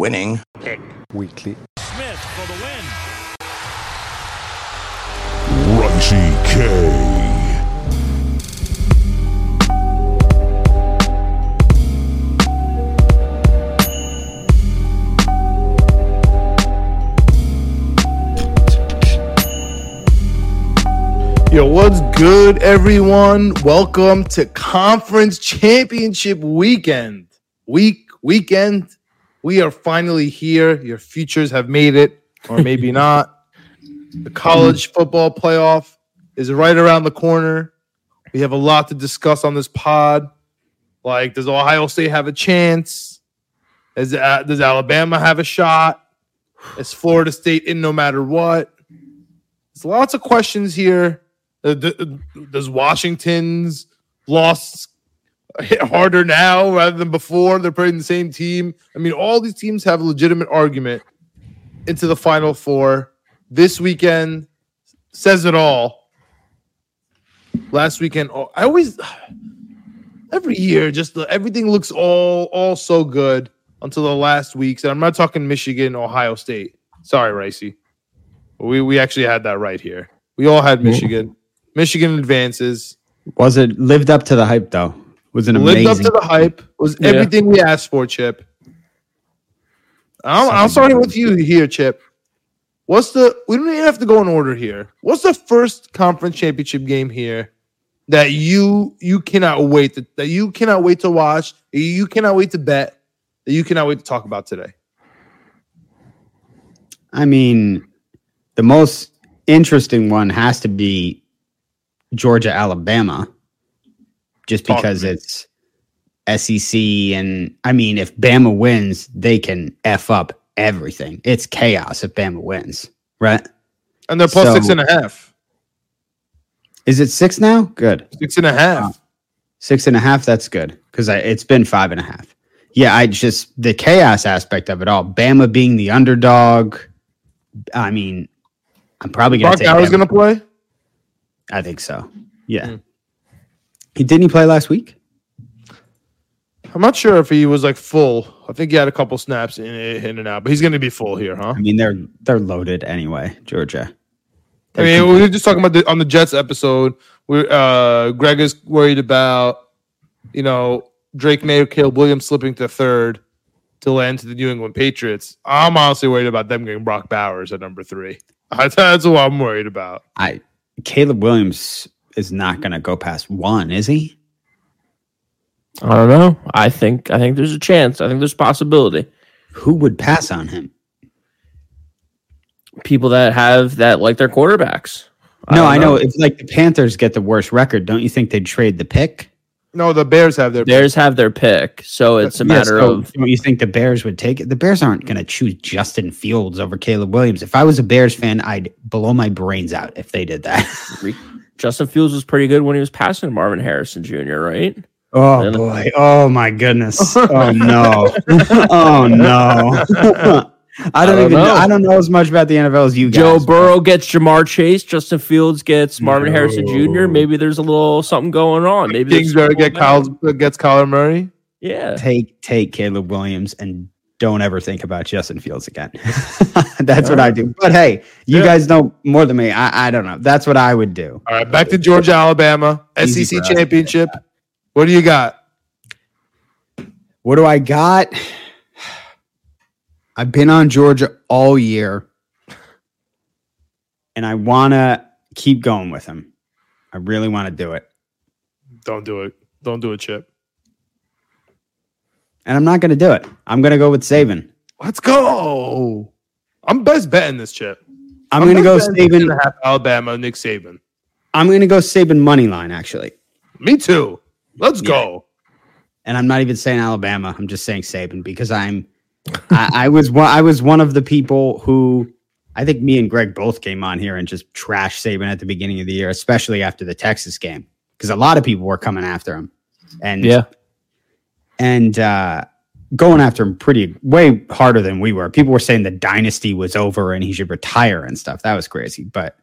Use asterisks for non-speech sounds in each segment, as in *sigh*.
Winning. Weekly. Smith for the win. Raisi K. Yo, what's good, everyone? Welcome to Conference Championship Weekend. Week, weekend. We are finally here. Your futures have made it, or maybe *laughs* not. The college football playoff is right around the corner. We have a lot to discuss on this pod. Like, does Ohio State have a chance? Does, uh, does Alabama have a shot? Is Florida State in no matter what? There's lots of questions here. Uh, uh, does Washington's loss *laughs* harder now rather than before? They're playing the same team. I mean, all these teams have a legitimate argument into the Final Four. This weekend says it all. Last weekend, oh, I always *sighs* every year just the, everything looks all all so good until the last weeks. And I'm not talking Michigan, Ohio State. Sorry, Raisi. We we actually had that right here. We all had Michigan. Michigan advances. Was it lived up to the hype though? Was it Lived amazing? up to the hype. Was Yeah. everything we asked for, Chip. I'll, I'll start with you here, Chip. What's the? We don't even have to go in order here. What's the first conference championship game here that you you cannot wait to, that you cannot wait to watch? You cannot wait to bet. That you cannot wait to talk about today. I mean, the most interesting one has to be Georgia, Alabama, just Talk because it's SEC. And I mean, if Bama wins, they can F up everything. It's chaos if Bama wins, right? And they're plus So- six and a half. Is it six now? Good. Six and a half. Six and a half. That's good because it's been five and a half. Yeah, I just the chaos aspect of it all. Bama being the underdog. I mean, I'm probably gonna Brock take. Bowers Bama. gonna play. I think so. Yeah. Hmm. He didn't he play last week? I'm not sure if he was like full. I think he had a couple snaps in, in and out, but he's going to be full here, huh? I mean, they're they're loaded anyway. Georgia. I mean, we were just talking about the, on the Jets episode. Where uh, Greg is worried about, you know, Drake Maye or Caleb Williams slipping to third to land to the New England Patriots. I'm honestly worried about them getting Brock Bowers at number three. That's, *laughs* that's what I'm worried about. I Caleb Williams is not mm-hmm. going to go past one, is he? I don't know. I think I think there's a chance. I think there's possibility. Who would pass on him? People that have that like their quarterbacks. no, don't I know. If like the Panthers get the worst record, don't you think they'd trade the pick? No, the Bears have their. Bears have their pick, so it's a Yes, matter so of don't you think the Bears would take it? The Bears aren't going to choose Justin Fields over Caleb Williams. If I was a Bears fan, I'd blow my brains out if they did that. *laughs* Justin Fields was pretty good when he was passing to Marvin Harrison Jr. Right? Oh Really? boy! Oh my goodness! *laughs* Oh no! *laughs* oh no! *laughs* I don't, don't even. know. I don't know as much about the NFL as you guys. Joe but Burrow gets Ja'Marr Chase. Justin Fields gets Marvin Harrison Jr. Maybe there's a little something going on. Maybe there's Kingsbury get Kyle uh, gets Kyler Murray. Yeah. Take take Caleb Williams and don't ever think about Justin Fields again. *laughs* *laughs* That's what I do. But hey, you Yeah. guys know more than me. I, I don't know. That's what I would do. All right, back to Georgia, Alabama, Easy SEC championship. What do you got? What do I got? *sighs* I've been on Georgia all year, and I want to keep going with him. I really want to do it. Don't do it. Don't do it, Chip. And I'm not going to do it. I'm going to go with Saban. Let's go. I'm best betting this, Chip. I'm going to go best betting six and Saban. Alabama, Nick Saban. I'm going to go Saban money line, actually. Me too. Let's Yeah. go. And I'm not even saying Alabama. I'm just saying Saban because I'm *laughs* I, I was one. I was one of the people who I think me and Greg both came on here and just trash Saban at the beginning of the year, especially after the Texas game, because a lot of people were coming after him, and Yeah. And uh, going after him pretty way harder than we were. People were saying the dynasty was over and he should retire and stuff. That was crazy, but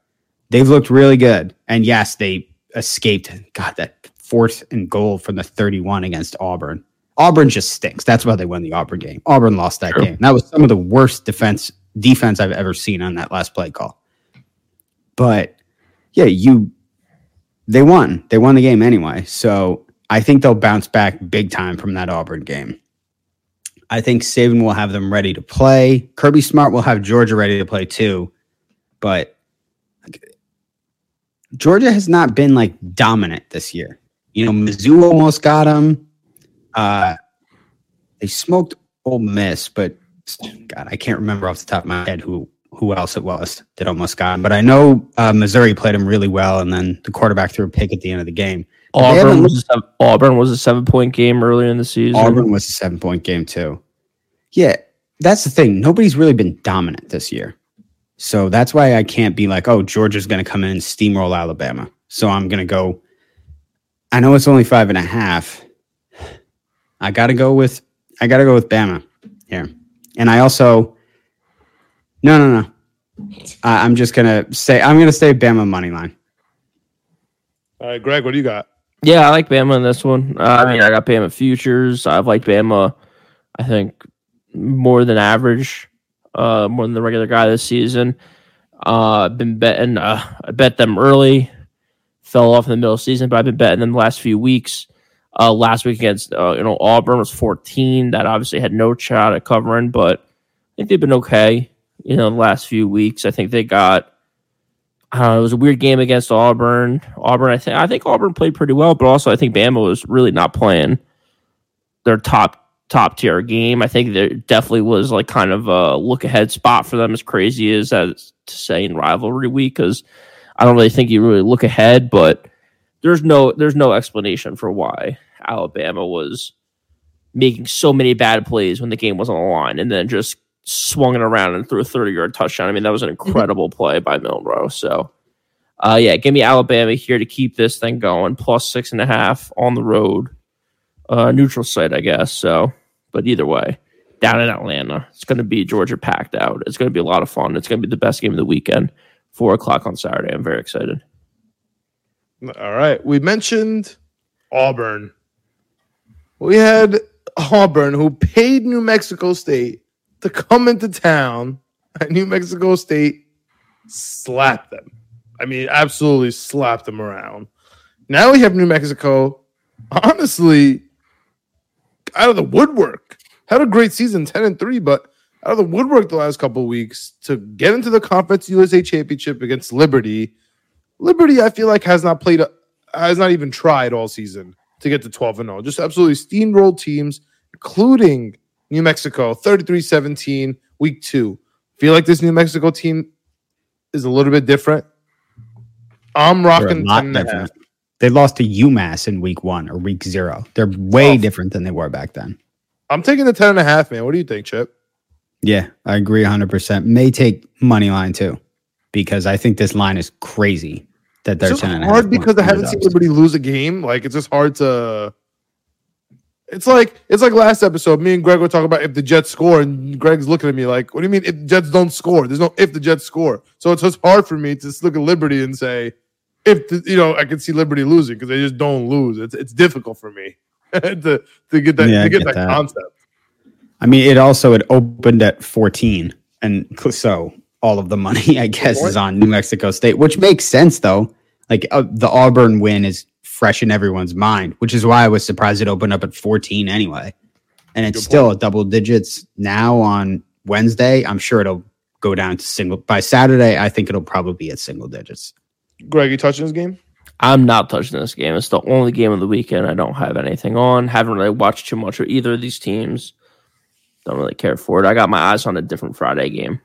they've looked really good. And yes, they escaped. God, that fourth and goal from the 31 against Auburn. Auburn just stinks. That's why they won the Auburn game. Auburn lost that True. game. That was some of the worst defense defense I've ever seen on that last play call. But yeah, you they won. They won the game anyway. So I think they'll bounce back big time from that Auburn game. I think Saban will have them ready to play. Kirby Smart will have Georgia ready to play too. But Georgia has not been like dominant this year. You know, Mizzou almost got them. Uh, they smoked Ole Miss, but God, I can't remember off the top of my head who who else it was that almost got him. But I know uh, Missouri played him really well, and then the quarterback threw a pick at the end of the game. But they haven't Auburn was, a seven, Auburn was a seven point game earlier in the season. Auburn was a seven point game too. Yeah, that's the thing. Nobody's really been dominant this year. So that's why I can't be like, oh, Georgia's going to come in and steamroll Alabama. So I'm going to go. I know it's only five and a half. I got to go with, I got to go with Bama here. And I also, no, no, no. I I'm just going to say, I'm going to stay Bama money line. All right, Greg, what do you got? Yeah, I like Bama in this one. Uh, I mean, I got Bama futures. I've liked Bama, I think, more than average, uh, more than the regular guy this season. Uh, I've been betting. Uh, I bet them early, fell off in the middle of the season, but I've been betting them the last few weeks. Uh, last week against uh, you know Auburn was 14. That obviously had no shot at covering, but I think they've been okay. You know, the last few weeks. I think they got I it was a weird game against Auburn. Auburn, I think I think Auburn played pretty well, but also I think Bama was really not playing their top top tier game. I think there definitely was like kind of a look ahead spot for them, as crazy as that to say in rivalry week, because I don't really think you really look ahead, but there's no there's no explanation for why Alabama was making so many bad plays when the game was on the line, and then just swung it around and threw a 30 yard touchdown. I mean, that was an incredible play by Milroe. So, uh, yeah, give me Alabama here to keep this thing going. Plus six and a half on the road, uh, neutral site, I guess. So, but either way, down in Atlanta, it's going to be Georgia packed out. It's going to be a lot of fun. It's going to be the best game of the weekend. Four o'clock on Saturday. I'm very excited. All right. We mentioned Auburn. We had Auburn who paid New Mexico State to come into town, and New Mexico State slapped them. I mean, absolutely slapped them around. Now we have New Mexico, honestly, out of the woodwork. Had a great season, 10 and 3, but out of the woodwork the last couple weeks to get into the Conference USA Championship against Liberty. Liberty, I feel like, has not played, has not even tried all season to get to 12 and 0. Just absolutely steamrolled teams, including New Mexico, 33 17, week two. Feel like this New Mexico team is a little bit different. I'm rocking lot 10 and a half. different. They lost to UMass in week one or week zero. They're way Oh. different than they were back then. I'm taking the 10 and a half, man. What do you think, Chip? Yeah, I agree 100%. May take money line too, because I think this line is crazy that they're It's 10 just and a hard because I haven't seen anybody lose a game. Like it's just hard to. It's like it's like last episode. Me and Greg were talking about if the Jets score, and Greg's looking at me like, "What do you mean if the Jets don't score? There's no if the Jets score." So it's just hard for me to just look at Liberty and say, if the, you know, I can see Liberty losing because they just don't lose. It's it's difficult for me *laughs* to to get that Yeah, to get, get that, that. concept. I mean, it also it opened at 14, and *laughs* so all of the money, I guess, is on New Mexico State, which makes sense though. Like uh, the Auburn win is fresh in everyone's mind, which is why I was surprised it opened up at 14 anyway. And it's Good still double digits now on Wednesday. I'm sure it'll go down to single by Saturday. I think it'll probably be at single digits. Greg, you touching this game? I'm not touching this game. It's the only game of the weekend I don't have anything on. Haven't really watched too much of either of these teams. Don't really care for it. I got my eyes on a different Friday game.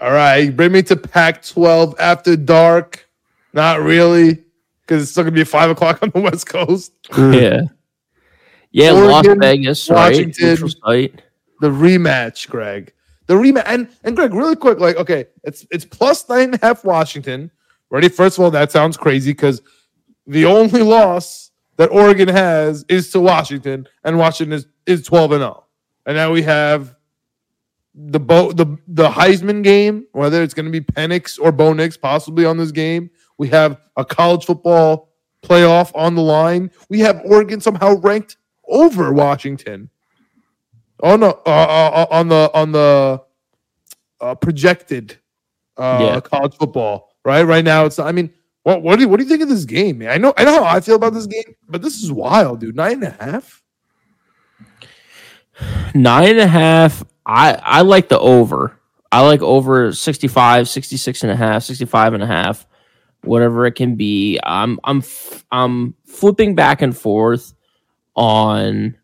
All right, bring me to Pac 12 after dark. Not really, because it's still gonna be five o'clock on the *laughs* West Coast. Yeah. Yeah, Oregon, Las Vegas. Washington. Neutral site. the rematch, Greg. The rematch, and and Greg, really quick, like okay, it's it's plus nine and a half Washington. Ready? First of all, that sounds crazy because the only loss that Oregon has is to Washington, and Washington is is twelve and zero. And now we have the Bo the the Heisman game, whether it's going to be Penix or Bo Nix, possibly on this game. We have a college football playoff on the line. We have Oregon somehow ranked over Washington. Oh no, uh, uh, uh, on the on the uh, projected uh, Yeah. college football, right? Right now, it's. I mean, what what do you, what do you think of this game, man? I know I know how I feel about this game, but this is wild, dude. Nine and a half. Nine and a half. I, I like the over. I like over 65, 66 and a half, 65 and a half, whatever it can be. I'm I'm f- I'm flipping back and forth on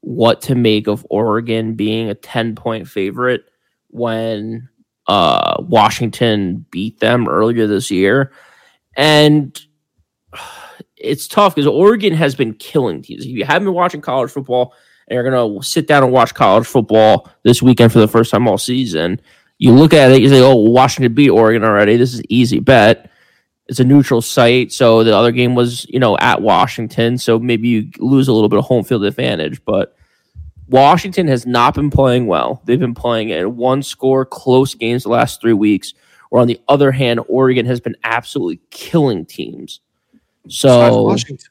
what to make of Oregon being a 10 point favorite when uh Washington beat them earlier this year. And it's tough because Oregon has been killing teams. If you haven't been watching college football and you're gonna sit down and watch college football this weekend for the first time all season, you look at it, you say, "Oh, Washington beat Oregon already. This is easy bet." It's a neutral site, so the other game was, you know, at Washington, so maybe you lose a little bit of home field advantage. But Washington has not been playing well. They've been playing in one score close games the last three weeks. Or on the other hand, Oregon has been absolutely killing teams. So Washington.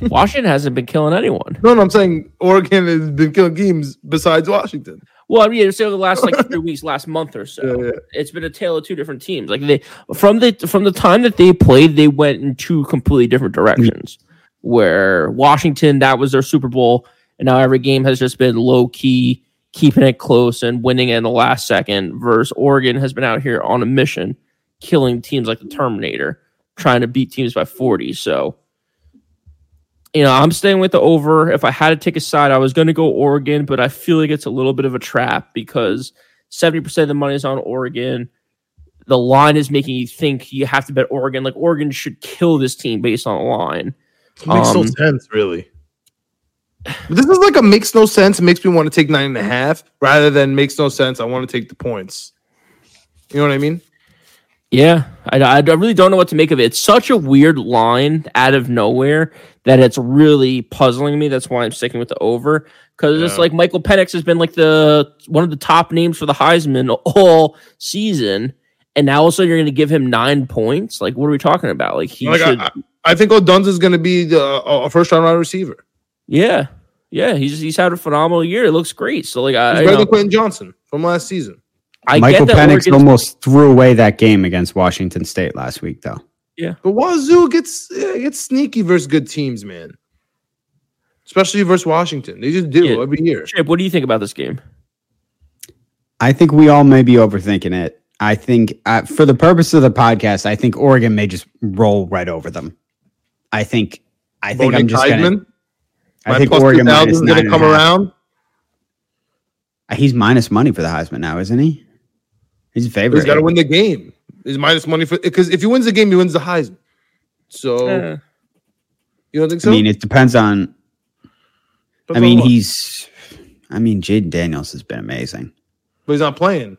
Washington hasn't been killing anyone. No, no, I'm saying Oregon has been killing teams besides Washington. Well, I mean, it's over the last like *laughs* three weeks, last month or so. Yeah, yeah. It's been a tale of two different teams. Like they from the from the time that they played, they went in two completely different directions. Where Washington, that was their Super Bowl, and now every game has just been low key, keeping it close and winning in the last second. Versus Oregon has been out here on a mission, killing teams like the Terminator, trying to beat teams by forty. So you know, I'm staying with the over. If I had to take a side, I was going to go Oregon, but I feel like it's a little bit of a trap because 70% of the money is on Oregon. The line is making you think you have to bet Oregon. Like Oregon should kill this team based on the line. It makes no Um, sense, really. *sighs* This is like a makes no sense. It makes me want to take nine and a half rather than makes no sense. I want to take the points. You know what I mean? Yeah, I, I I really don't know what to make of it. It's such a weird line out of nowhere that it's really puzzling me. That's why I'm sticking with the over because it's like Michael Penix has been like the one of the top names for the Heisman all season, and now all of a sudden you're going to give him nine points. Like, what are we talking about? Like he Like, should, I, I think Odunze is going to be the, a first round wide receiver. yeah, yeah. He's he's had a phenomenal year. It looks great. So like, I He's you better know, than Quentin Johnston from last season. I Michael get that Penix Oregon's- almost threw away that game against Washington State last week, though. Yeah, but Wazoo gets gets sneaky versus good teams, man. Especially versus Washington. They just do Yeah. every year. Chip, what do you think about this game? I think we all may be overthinking it. I think, uh, for the purpose of the podcast, I think Oregon may just roll right over them. I think, I think Bo I'm Nick just gonna. Heisman, I my think Oregon is going to a come half. around. He's minus money for the Heisman now, isn't he? He's a favorite. He's got to win the game. He's minus money for because if he wins the game, he wins the Heisman. So Eh. you don't think so? I mean, it depends on. I Depends on mean, what. he's. I mean, Jayden Daniels has been amazing. but he's not playing.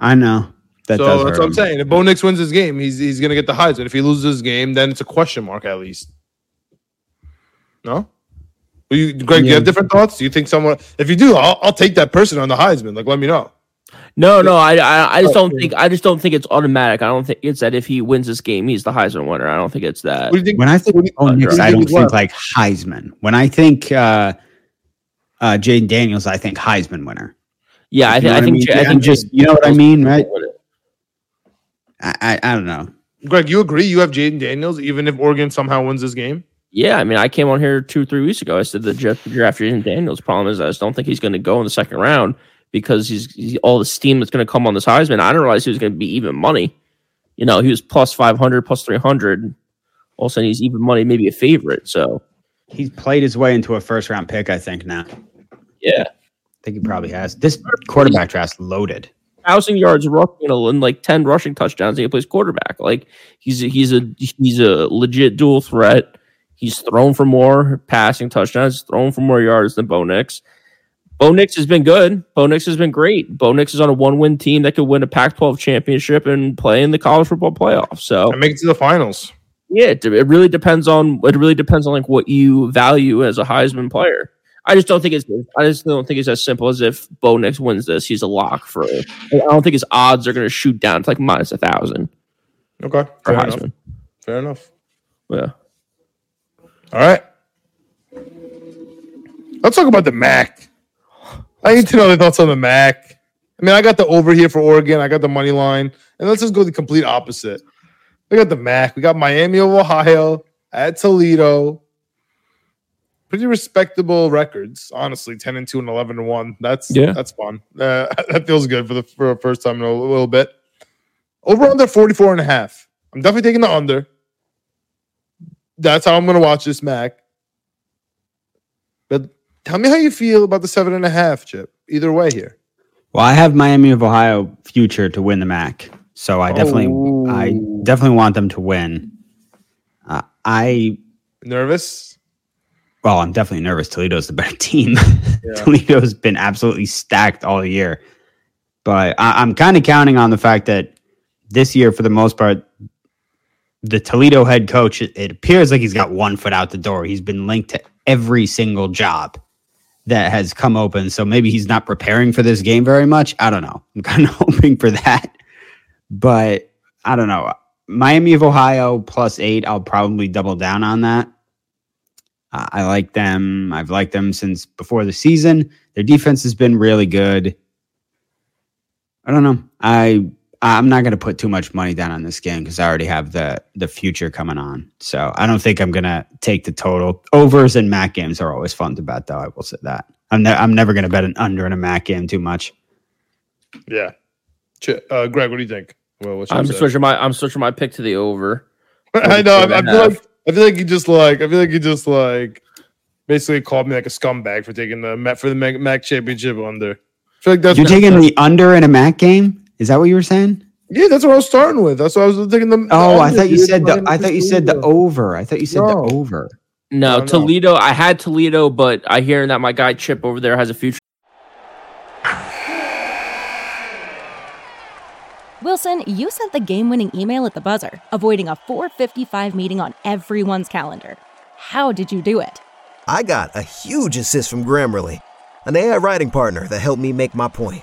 I know that so that's what I'm him. saying. If Bo Nix wins his game, he's he's gonna get the Heisman. If he loses his game, then it's a question mark at least. No. Well, you, Greg, do you have different thoughts? Do you think someone? If you do, I'll, I'll take that person on the Heisman. Like, let me know. No, no, I, I, I just don't think, I just don't think it's automatic. I don't think it's that if he wins this game, he's the Heisman winner. I don't think it's that. What do you think? When I think what do you- oh, Knicks, what do you I don't think like Heisman. When I think uh, uh, Jayden Daniels, I think Heisman winner. Yeah, I You think, know I what think, mean? J- I I'm think just, you know what I mean, right? I, I, I don't know. Greg, you agree? You have Jayden Daniels, even if Oregon somehow wins this game. Yeah, I mean, I came on here two, three weeks ago. I said the Jets draft Jayden Daniels. Problem is, I just don't think he's going to go in the second round because he's, he's all the steam that's going to come on this Heisman. I didn't realize he was going to be even money. You know, he was plus five hundred, plus three hundred. All of a sudden, he's even money, maybe a favorite. So He's played his way into a first round pick, I think, now. Yeah. I think he probably has. This quarterback draft's loaded. thousand yards rushing, you know, and like ten rushing touchdowns. He plays quarterback. Like he's a, he's a he's a legit dual threat. He's thrown for more passing touchdowns, thrown for more yards than Bo Nix. Bo Nix has been good. Bo Nix has been great. Bo Nix is on a one-win team that could win a Pac-12 championship and play in the college football playoff. So And make it to the finals. yeah, it, it really depends on it really depends on like what you value as a Heisman player. I just don't think it's I just don't think it's as simple as if Bo Nix wins this, he's a lock for. I don't think his odds are going to shoot down to like minus a thousand Okay. Fair enough. Fair enough. Yeah. All right. Let's talk about the Mac. I need to know the thoughts on the Mac. I mean, I got the over here for Oregon. I got the money line. And let's just go the complete opposite. We got the Mac. We got Miami of Ohio at Toledo. Pretty respectable records, honestly. 10 and 2 and 11 and 1. That's Yeah. that's fun. *laughs* Uh, that feels good for the for a first time in a little bit. Over under 44 and a half. I'm definitely taking the under. That's how I'm gonna watch this Mac. But tell me how you feel about the seven and a half, Chip. Either way here. Well, I have Miami of Ohio future to win the MAC, so I definitely, I Oh. definitely want them to win. Uh, I Nervous? well, I'm definitely nervous. Toledo's the better *laughs* team. Yeah. Toledo's been absolutely stacked all year, but I, I'm kind of counting on the fact that this year, for the most part, the Toledo head coach, it appears like he's got one foot out the door. He's been linked to every single job that has come open. So maybe he's not preparing for this game very much. I don't know. I'm *laughs* kind of hoping for that, but I don't know. Miami of Ohio plus eight. I'll probably double down on that. Uh, I like them. I've liked them since before the season. Their defense has been really good. I don't know. I I'm not going to put too much money down on this game because I already have the the future coming on. So I don't think I'm going to take the total. Overs and MAC games are always fun to bet, though. I will say that. I'm ne- I'm never going to bet an under in a MAC game too much. Yeah. Ch- uh, Greg, what do you think? Well, what's I'm say? switching my I'm switching my pick to the over. *laughs* I know. I, I feel like I feel like you just like I feel like you just like basically called me like a scumbag for taking the Mac for the Mac, Mac championship under. I feel like that's You're taking the under in a MAC game? Is that what you were saying? yeah. That's what I was starting with. That's what I was thinking. the. the Oh, I thought you dude. said the I thought you said the over. I thought you said No. the over. No, No, no. Toledo. I had Toledo, but I hear that my guy Chip over there has a future. Wilson, you sent the game winning email at the buzzer, avoiding a 455 meeting on everyone's calendar. How did you do it? I got a huge assist from Grammarly, an AI writing partner that helped me make my point.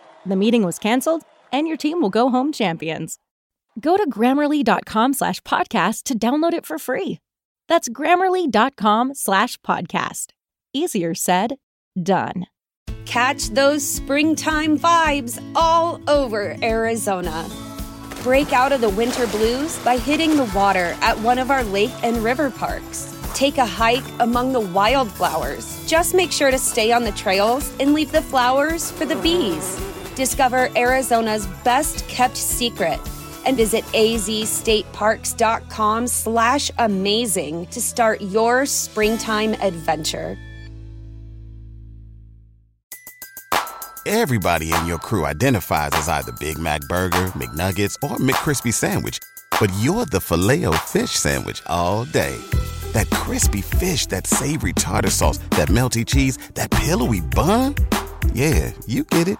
The meeting was canceled, and your team will go home champions. Go to grammarly.com slash podcast to download it for free. That's grammarly.com slash podcast. Easier said, done. Catch those springtime vibes all over Arizona. Break out of the winter blues by hitting the water at one of our lake and river parks. Take a hike among the wildflowers. Just make sure to stay on the trails and leave the flowers for the bees. Discover Arizona's best kept secret and visit azstateparks.com slash amazing to start your springtime adventure. Everybody in your crew identifies as either Big Mac Burger, McNuggets, or McCrispy Sandwich. But you're the filet fish Sandwich all day. That crispy fish, that savory tartar sauce, that melty cheese, that pillowy bun. Yeah, you get it.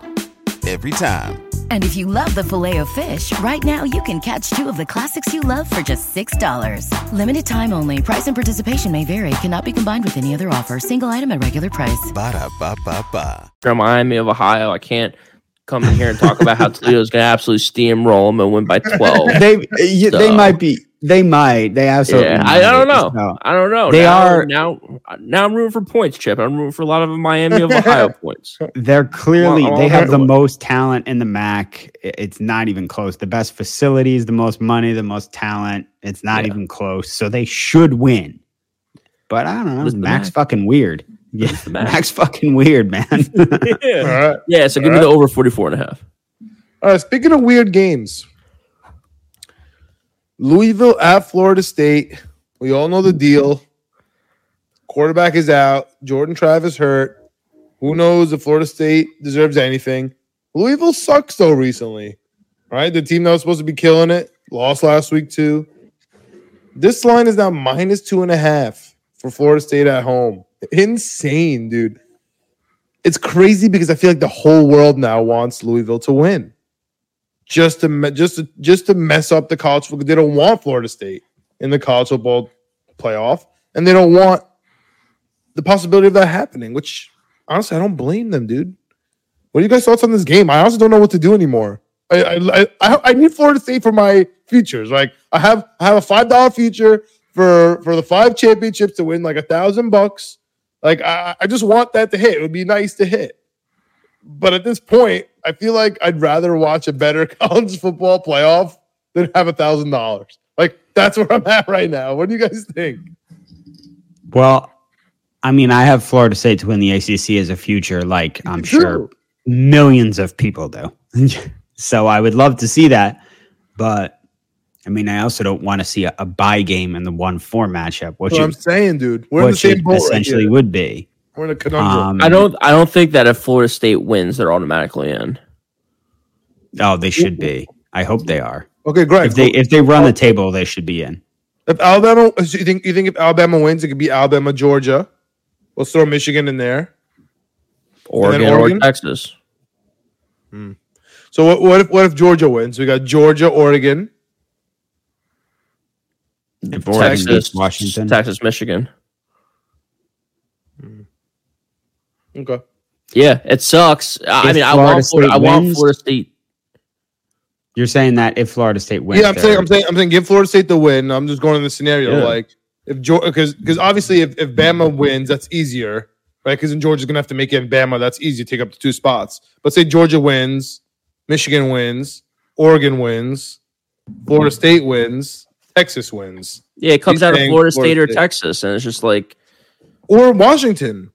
Every time. And if you love the filet of fish, right now you can catch two of the classics you love for just $6. Limited time only. Price and participation may vary. Cannot be combined with any other offer. Single item at regular price. Ba-da-ba-ba-ba. from Miami of Ohio. I can't come in here and talk about how Toledo's going to absolutely steamroll them and win by 12. *laughs* They yeah, they might be they might they absolutely yeah, I, I don't know. So, I don't know. They now, are- now. Now I'm rooting for points, Chip. I'm rooting for a lot of Miami of Ohio *laughs* points. they're clearly Well, they have the handle most talent in the MAC. It's not even close. The best facilities, the most money, the most talent. It's not Yeah. even close. So they should win. But I don't know. What is the Mac's MAC? fucking weird. Yeah, It's Max. Max fucking weird, man. *laughs* yeah. All right. yeah, so give All me the over 44 and a half. All right. Speaking of weird games, Louisville at Florida State. We all know the deal. Quarterback is out. Jordan Travis hurt. Who knows if Florida State deserves anything? Louisville sucks though recently. Right? The team that was supposed to be killing it lost last week too. This line is now minus two and a half for Florida State at home. Insane, dude. It's crazy because I feel like the whole world now wants Louisville to win just to just to, just to mess up the college football. They don't want Florida State in the college football playoff, and they don't want the possibility of that happening. Which honestly, I don't blame them, dude. What are you guys' thoughts on this game? I also don't know what to do anymore. I I, I, I need Florida State for my futures. Like I have I have a five dollar future for for the five championships to win like a thousand bucks. Like I, I just want that to hit. It would be nice to hit. But at this point, I feel like I'd rather watch a better *laughs* college football playoff than have a thousand dollars. Like that's where I'm at right now. What do you guys think? well, I mean, I have Florida State to win the ACC as a future, like I'm sure millions of people do. *laughs* so I would love to see that, but I mean, I also don't want to see a, a buy game in the one four matchup, which what I'm saying, dude. We're in the which same it boat. right essentially here. would be. We're in a conundrum. Um, I don't I don't think that if Florida State wins, they're automatically in. Oh, they should be. I hope they are. okay, great. If they if they run the table, they should be in. If Alabama, so you think you think if Alabama wins, it could be Alabama, Georgia. We'll throw Michigan in there. Oregon, Oregon? or Texas. So what, what if what if Georgia wins? We got Georgia, Oregon. If Oregon Texas, Washington, Texas, Michigan. Okay. Yeah, it sucks. I If mean, I Florida want Florida, State I want Florida State. you're saying that if Florida State wins, yeah, I'm saying I'm saying I'm saying give Florida State the win. I'm just going in the scenario Yeah. like if Georgia because because obviously if, if Bama wins, that's easier, right? Because then Georgia's gonna have to make it in Bama. That's easy to take up the two spots. But say Georgia wins, Michigan wins, Oregon wins, Florida State wins, Texas wins, Yeah, it comes He's out of saying Florida Florida State or Texas, and it's just like or Washington.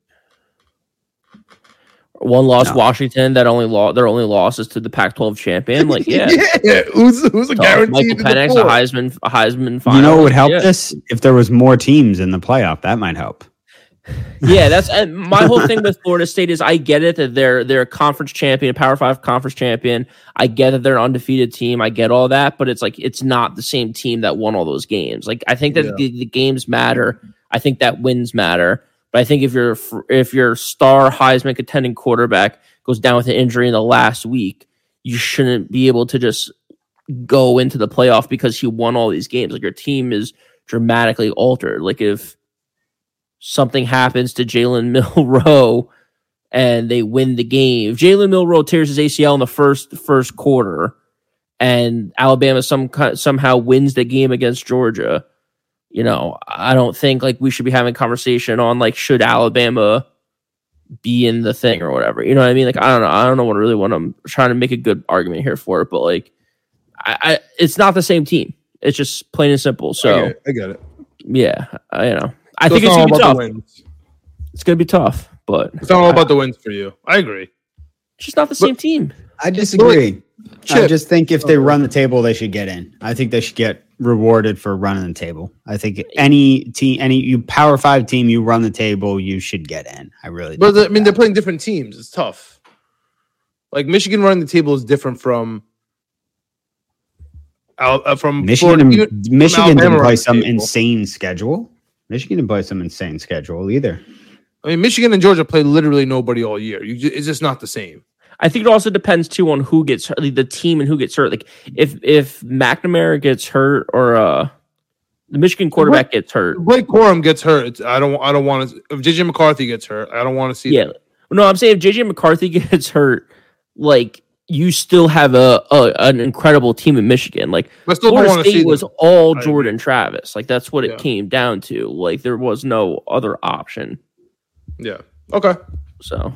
One loss No. Washington that only lost their only loss is to the Pac-12 champion. Like, *laughs* yeah, yeah. Who's who's a tough. guaranteed Michael Penix, a? Heisman, a Heisman. you know what would help yeah. this if there was more teams in the playoff. That might help. *laughs* Yeah, that's and *laughs* my whole thing with Florida State is I get it that they're they're a conference champion, a Power Five conference champion. I get that they're an undefeated team. I get all that, but it's like it's not the same team that won all those games. Like I think that Yeah. the, the games matter. I think that wins matter. But I think if your if your star Heisman contending quarterback goes down with an injury in the last week, you shouldn't be able to just go into the playoff because he won all these games. Like your team is dramatically altered. Like if something happens to Jalen *laughs* Milroe and they win the game. If Jalen Milroe tears his ACL in the first first quarter and Alabama some somehow wins the game against Georgia, you know, I don't think like we should be having a conversation on like should Alabama be in the thing or whatever. You know what I mean? Like I don't know. I don't know what really what I'm trying to make a good argument here for it, but like I, I it's not the same team. It's just plain and simple. I So get it. I get it. yeah, I, you know, I So think it's not all gonna be about tough. the wins. It's gonna be tough, but It's not all about the wins for you. I agree. it's just not the same team. I disagree. I just think if they run the table, they should get in. I think they should get rewarded for running the table. I think any team, any you power five team, you run the table, you should get in. I really. But the- I mean, that. they're playing different teams. It's tough. Like Michigan running the table is different from uh, from Michigan, Florida- and, even- Michigan Alabama didn't play some table. insane schedule. Michigan didn't play some insane schedule either. I mean, Michigan and Georgia play literally nobody all year. You, it's just not the same. I think it also depends too on who gets hurt, the team and who gets hurt. Like if if McNamara gets hurt or uh the Michigan quarterback gets hurt, Blake Corum gets hurt. It's, I don't. I don't want to. If JJ McCarthy gets hurt, I don't want to see. yeah. that. No, I'm saying if JJ McCarthy *laughs* gets hurt, like you still have a, a an incredible team in Michigan. Like I still Florida State was them. all Jordan Travis. Like that's what it Yeah. came down to. Like there was no other option. Yeah. Okay. So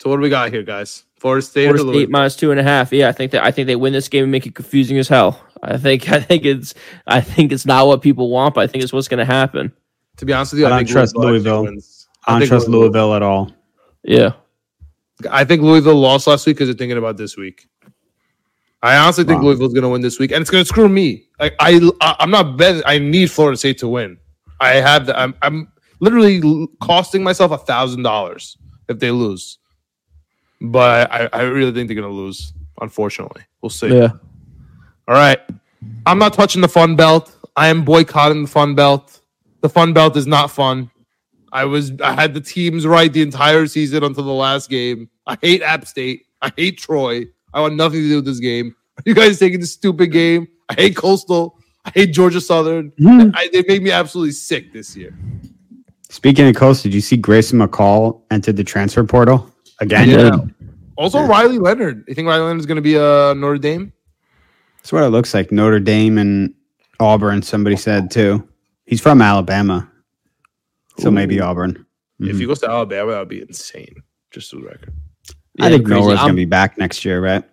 So what do we got here, guys? Florida State. Florida or State Louisville? minus two and a half. Yeah, I think that I think they win this game and make it confusing as hell. I think *laughs* I think it's I think it's not what people want, but I think it's what's going to happen. To be honest with you, I don't think trust actually Louisville. wins. I don't think trust Louisville at all. Yeah. I think Louisville lost last week because they're thinking about this week. I honestly think Wow. Louisville's going to win this week, and it's going to screw me. Like I, I, I'm not betting. I need Florida State to win. I have the. I'm, I'm literally costing myself a thousand dollars if they lose. But I, I really think they're going to lose. Unfortunately, we'll see. Yeah. All right. I'm not touching the fun belt. I am boycotting the fun belt. The fun belt is not fun. I was I had the teams right the entire season until the last game. I hate App State. I hate Troy. I want nothing to do with this game. Are you guys taking this stupid game? I hate Coastal. I hate Georgia Southern. Mm-hmm. I, they made me absolutely sick this year. Speaking of Coastal, did you see Grayson McCall entered the transfer portal again? Yeah. Also, Riley Leonard. You think Riley Leonard is going to be a Notre Dame? That's what it looks like. Notre Dame and Auburn. Somebody said too. He's from Alabama, so maybe Auburn. If Mhm. he goes to Alabama, that would be insane. Just for the record. I think crazy. Noah's gonna be back next year, right?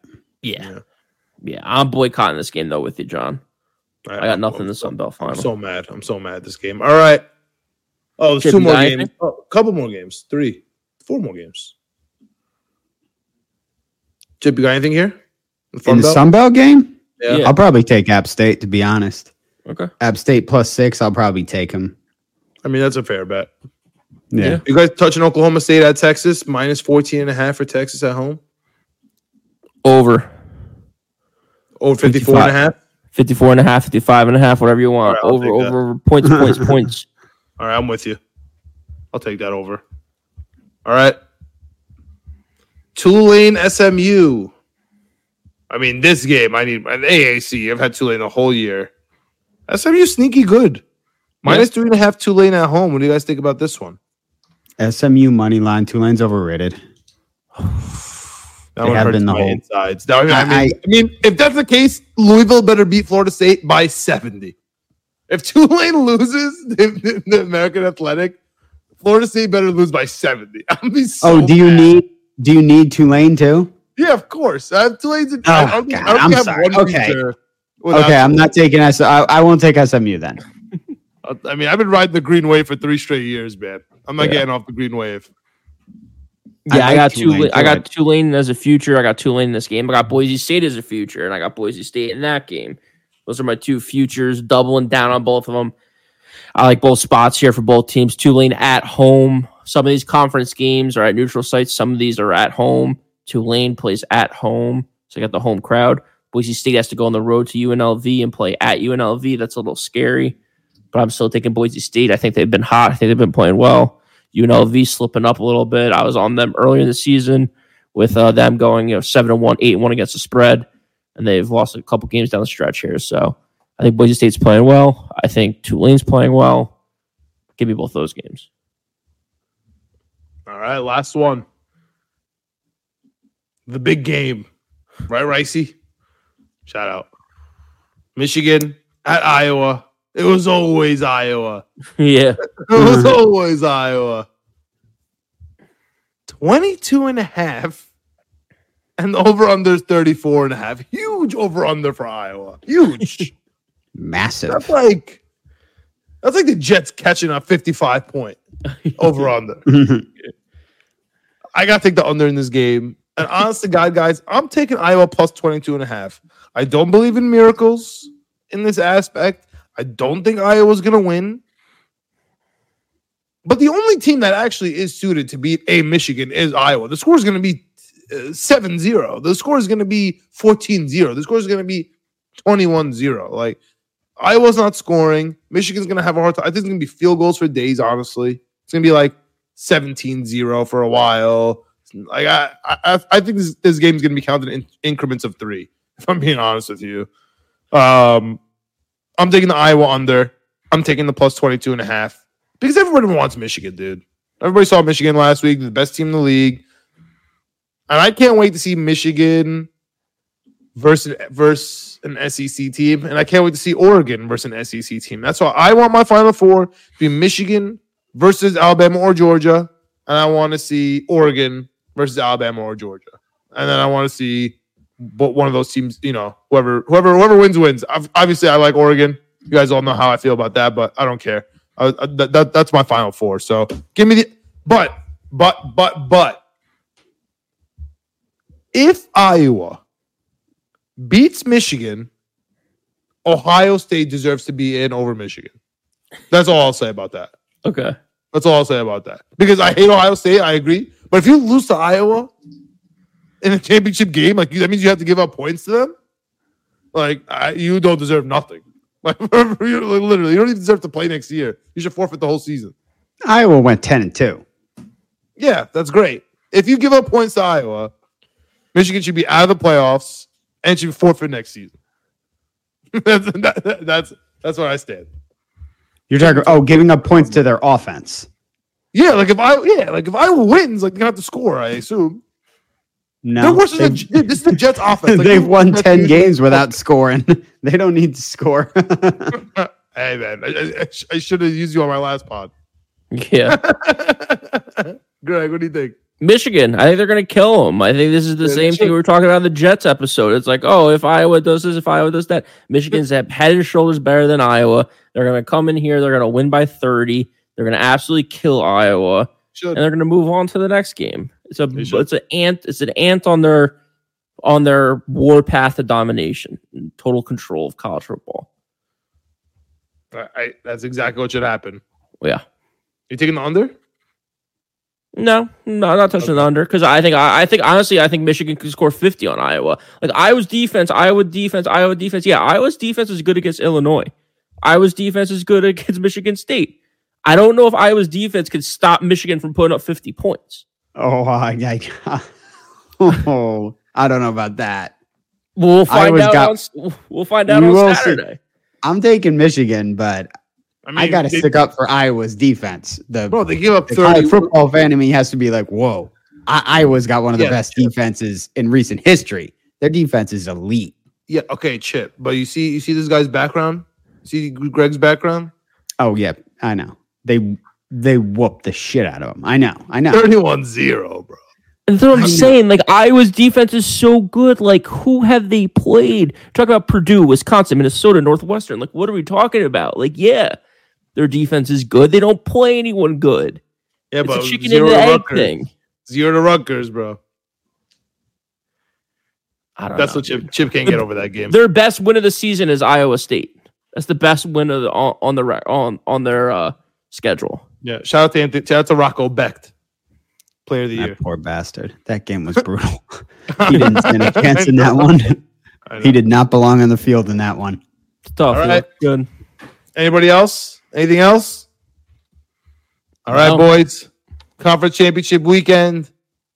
Yeah. Yeah. I'm boycotting this game though with you, John. I got nothing in the Sun Belt I'm final. so mad. I'm so mad at this game. All right. Oh, there's Chip, two more games. anything? Oh, a couple more games. Three, four more games. Chip, you got anything here? The In the Belt? Sun Belt game, Yeah. Yeah. I'll probably take App State. To be honest, Okay. App State plus six. I'll probably take him. I mean, that's a fair bet. Yeah. Yeah. You guys touching Oklahoma State at Texas, minus 14 and a half for Texas at home. Over. Over 54 and a half. 54 and a half, 55 and a half, whatever you want. All right, I'll over, over, over, points, points, *laughs* points. All right, I'm with you. I'll take that over. All right. Tulane SMU. I mean, this game, I need an AAC. I've had Tulane the whole year. SMU sneaky good. Minus three and a half Tulane at home. What do you guys think about this one? SMU money line. Tulane's overrated. That They one have been the my whole- insides. Now, I, mean, I, I- I mean, if that's the case, Louisville better beat Florida State by 70. If Tulane *laughs* loses the, the American Athletic, Florida State better lose by 70. *laughs* I'm be oh, so oh, do you mad. need? Do you need Tulane too? Yeah, of course. I have Tulane's. Oh, I don't God, I am have sorry. one Okay. Okay, I'm not taking S. I, I won't take SMU then. *laughs* I mean, I've been riding the green wave for three straight years, man. I'm not Yeah. getting off the green wave. Yeah, I, like got Tulane, Tulane. I too. got Tulane as a future. I got Tulane in this game. I got Boise State as a future, and I got Boise State in that game. Those are my two futures, doubling down on both of them. I like both spots here for both teams. Tulane at home. Some of these conference games are at neutral sites. Some of these are at home. Tulane plays at home, so I got the home crowd. Boise State has to go on the road to UNLV and play at UNLV. That's a little scary, but I'm still taking Boise State. I think they've been hot. I think they've been playing well. UNLV slipping up a little bit. I was on them earlier in the season with uh, them going, you know, seven and one, eight and one against the spread, and they've lost a couple games down the stretch here. So I think Boise State's playing well. I think Tulane's playing well. Give me both those games. All right, last one. The big game. Right, Raisi? Shout out. Michigan at Iowa. It was always Iowa. *laughs* yeah, *laughs* It was always Iowa. 22 and a half. And the over under is 34 and a half. Huge over under for Iowa. Huge. *laughs* Massive. that's like that's like the Jets catching a 55 point over under. I got to take the under in this game. And honest to God, guys, I'm taking Iowa plus 22 and a half. I don't believe in miracles in this aspect. I don't think Iowa's going to win. But the only team that actually is suited to beat a Michigan is Iowa. The score is going to be uh, 7 0. The score is going to be 14 0. The score is going to be 21 0. Like, Iowa's not scoring. Michigan's going to have a hard time. I think it's going to be field goals for days, honestly. It's going to be like 17 0 for a while. Like I, I, I think this, this game is going to be counted in increments of three. *laughs* If I'm being honest with you, um, I'm taking the Iowa under. I'm taking the plus 22 and a half because everybody wants Michigan, dude. Everybody saw Michigan last week, the best team in the league, and I can't wait to see Michigan versus versus an SEC team, and I can't wait to see Oregon versus an SEC team. That's why I want my Final Four to be Michigan versus Alabama or Georgia, and I want to see Oregon versus Alabama or Georgia, and then I want to see but one of those teams. You know, whoever whoever whoever wins wins. Ob- Obviously, I like Oregon. You guys all know how I feel about that, but I don't care. Uh, uh, that, that that's my final four. So give me the but but but but if Iowa beats Michigan, Ohio State deserves to be in over Michigan. That's all I'll say about that. Okay. That's all I'll say about that. Because I hate Ohio State, I agree. But if you lose to Iowa in a championship game, like that means you have to give up points to them. Like I, you don't deserve nothing. *laughs* Like literally, you don't even deserve to play next year. You should forfeit the whole season. Iowa went ten and two. Yeah, that's great. If you give up points to Iowa, Michigan should be out of the playoffs and should be forfeit next season. *laughs* that's, that, that's that's where I stand. You're talking oh, giving up points to their offense. Yeah, like if I yeah, like if I wins, like they're gonna have to score. I assume. No, They're worse than the, this is the Jets *laughs* offense. Like, they've won that's- ten games without scoring. *laughs* they don't need to score. *laughs* Hey man, I, I, I should have used you on my last pod. Yeah. Greg, what do you think? Michigan, I think they're going to kill them. I think this is the Yeah, same thing we were talking about in the Jets episode. It's like, oh, if Iowa does this, if Iowa does that, Michigan's head and shoulders better than Iowa. They're going to come in here. They're going to win by 30. They're going to absolutely kill Iowa, Should and they're going to move on to the next game. It's a it's an ant it's an ant on their on their war path to domination, and total control of college football. I, I, that's exactly what should happen. Yeah. You taking the under? No, no, I'm not touching the under because I think I, I think honestly I think Michigan could score 50 on Iowa. Like Iowa's defense, Iowa defense, Iowa defense. Yeah, Iowa's defense is good against Illinois. Iowa's defense is good against Michigan State. I don't know if Iowa's defense could stop Michigan from putting up 50 points. oh, *laughs* I, I, oh, I don't know about that. We'll find Iowa's out. got- on, we'll find out on will see. Saturday. I'm taking Michigan, but I mean, I got to stick up for Iowa's defense. The, Bro, they give up the college thirty. football fan in me has to be like, whoa, I, Iowa's got one of the Yeah, best defenses in recent history. Their defense is elite. Yeah, okay, Chip. But you see, you see this guy's background. See Greg's background. Oh yeah, I know. They they whooped the shit out of them. I know. I know. 31-0, bro. And that's what I I'm know. saying. Like Iowa's defense is so good. Like who have they played? Talk about Purdue, Wisconsin, Minnesota, Northwestern. Like what are we talking about? Like yeah, their defense is good. They don't play anyone good. Yeah, It's but a chicken zero and the egg Rutgers. thing. Zero to Rutgers, bro. I don't That's know. what Chip Chip can't get over that game. Their best win of the season is Iowa State. That's the best win of the, on, on the on on their uh, schedule. Yeah, shout out to Anthony, shout out to Rocco Becht, player of the year. Poor bastard. That game was *laughs* brutal. *laughs* he didn't stand a chance in that one. He did not belong on the field in that one. It's tough. All yeah. right. Good. Anybody else? Anything else? All right, No. boys. Conference championship weekend.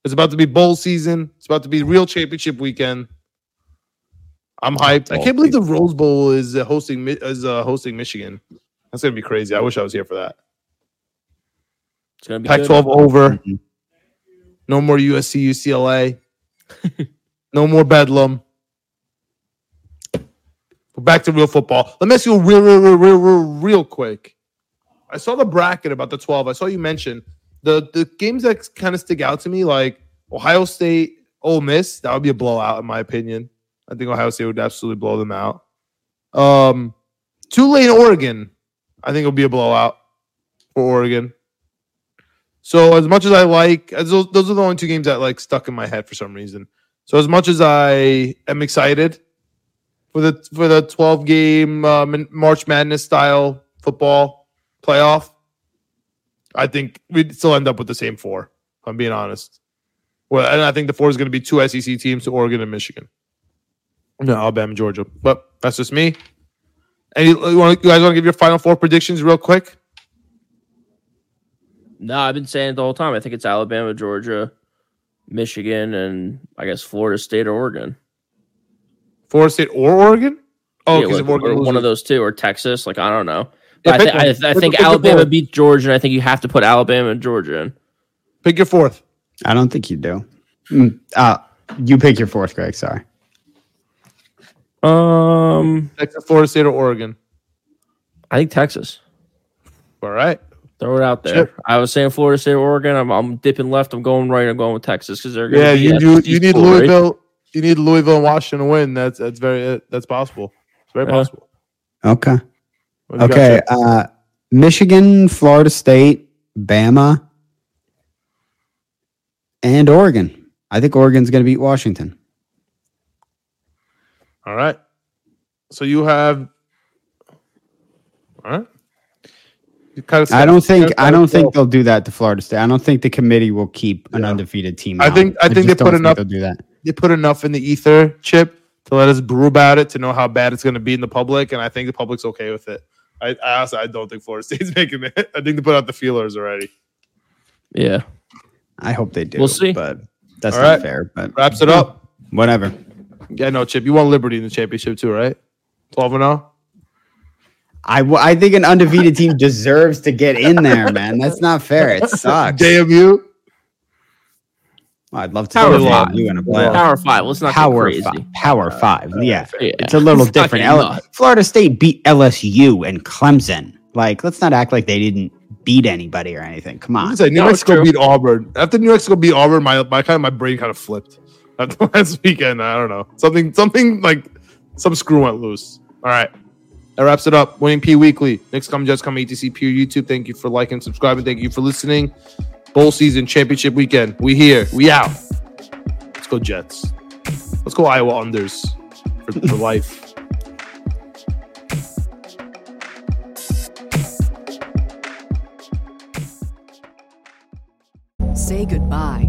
It's about to be bowl season. It's about to be real championship weekend. I'm hyped. I can't believe the Rose Bowl is uh, hosting is uh, hosting Michigan. That's gonna be crazy. I wish I was here for that. It's gonna be. Pac-12 over. Mhm. No more USC UCLA. *laughs* no more Bedlam. Back to real football. Let me ask you real, real, real, real, real, real quick. I saw the bracket about the 12. I saw you mention the the games that kind of stick out to me, like Ohio State, Ole Miss. That would be a blowout, in my opinion. I think Ohio State would absolutely blow them out. Um, Tulane, Oregon. I think it'll be a blowout for Oregon. So as much as I like, as those, those are the only two games that like stuck in my head for some reason. So as much as I am excited for the for the 12 game um, March Madness style football playoff, I think we'd still end up with the same four. If I'm being honest. Well, and I think the four is going to be two SEC teams, to Oregon and Michigan. No, Alabama, Georgia. But that's just me. And you, you guys want to give your final four predictions real quick? No, I've been saying it the whole time. I think it's Alabama, Georgia, Michigan, and I guess Florida State or Oregon. Florida State or Oregon? Oh, Yeah, because like, Oregon or one loses- of those two, or Texas. Like I don't know. Yeah, I, pick thi- one. I, I think pick Alabama beat Georgia, and I think you have to put Alabama and Georgia in. Pick your fourth. I don't think you do. Mm, uh, you pick your fourth, Greg. Sorry. Um, Texas, Florida State, or Oregon. I think Texas. All right. Throw it out there. Chip. I was saying Florida State, or Oregon. I'm, I'm dipping left. I'm going right. I'm going with Texas because they're gonna Yeah, be you SEC you, you need Louisville. right? Louisville. You need Louisville and Washington to win. That's that's very uh, that's possible. It's very Yeah. possible. Okay. What do you got, Okay. Uh, Michigan, Florida State, Bama, and Oregon. I think Oregon's going to beat Washington. All right. So you have. All right. Kind of I don't think I don't think they'll do that to Florida State. I don't think the committee will keep an undefeated team. I out. think I think they put don't think enough. They'll do that. They put enough in the ether chip to let us brew about it to know how bad it's going to be in the public, and I think the public's okay with it. I, I honestly I don't think Florida State's *laughs* making it. I think they put out the feelers already. Yeah. I hope they do. We'll see. but that's All not right. fair. But Wraps it up. whatever. Yeah, no, Chip. You won Liberty in the championship too, right? Twelve and oh? zero. I, w- I think an undefeated team *laughs* deserves to get in there, man. That's not fair. It *laughs* sucks. JMU. I'd love to Power five. you in a playoff. Power five. Let's not Power crazy. Uh, five. Power five. Yeah. Yeah. It's a little It's different. L- Florida State beat LSU and Clemson. Like, let's not act like they didn't beat anybody or anything. Come on. gonna say New No, it's Mexico beat Auburn. After New Mexico beat Auburn, my my kind of my brain kind of flipped. *laughs* After last weekend, I don't know something something like some screw went loose. All right, that wraps it up. Winning P Weekly. Next come just come ATC Pure YouTube. Thank you for liking, subscribing. Thank you for listening. Bowl season, championship weekend. We here. We out. Let's go Jets. Let's go Iowa unders for, for life. Say goodbye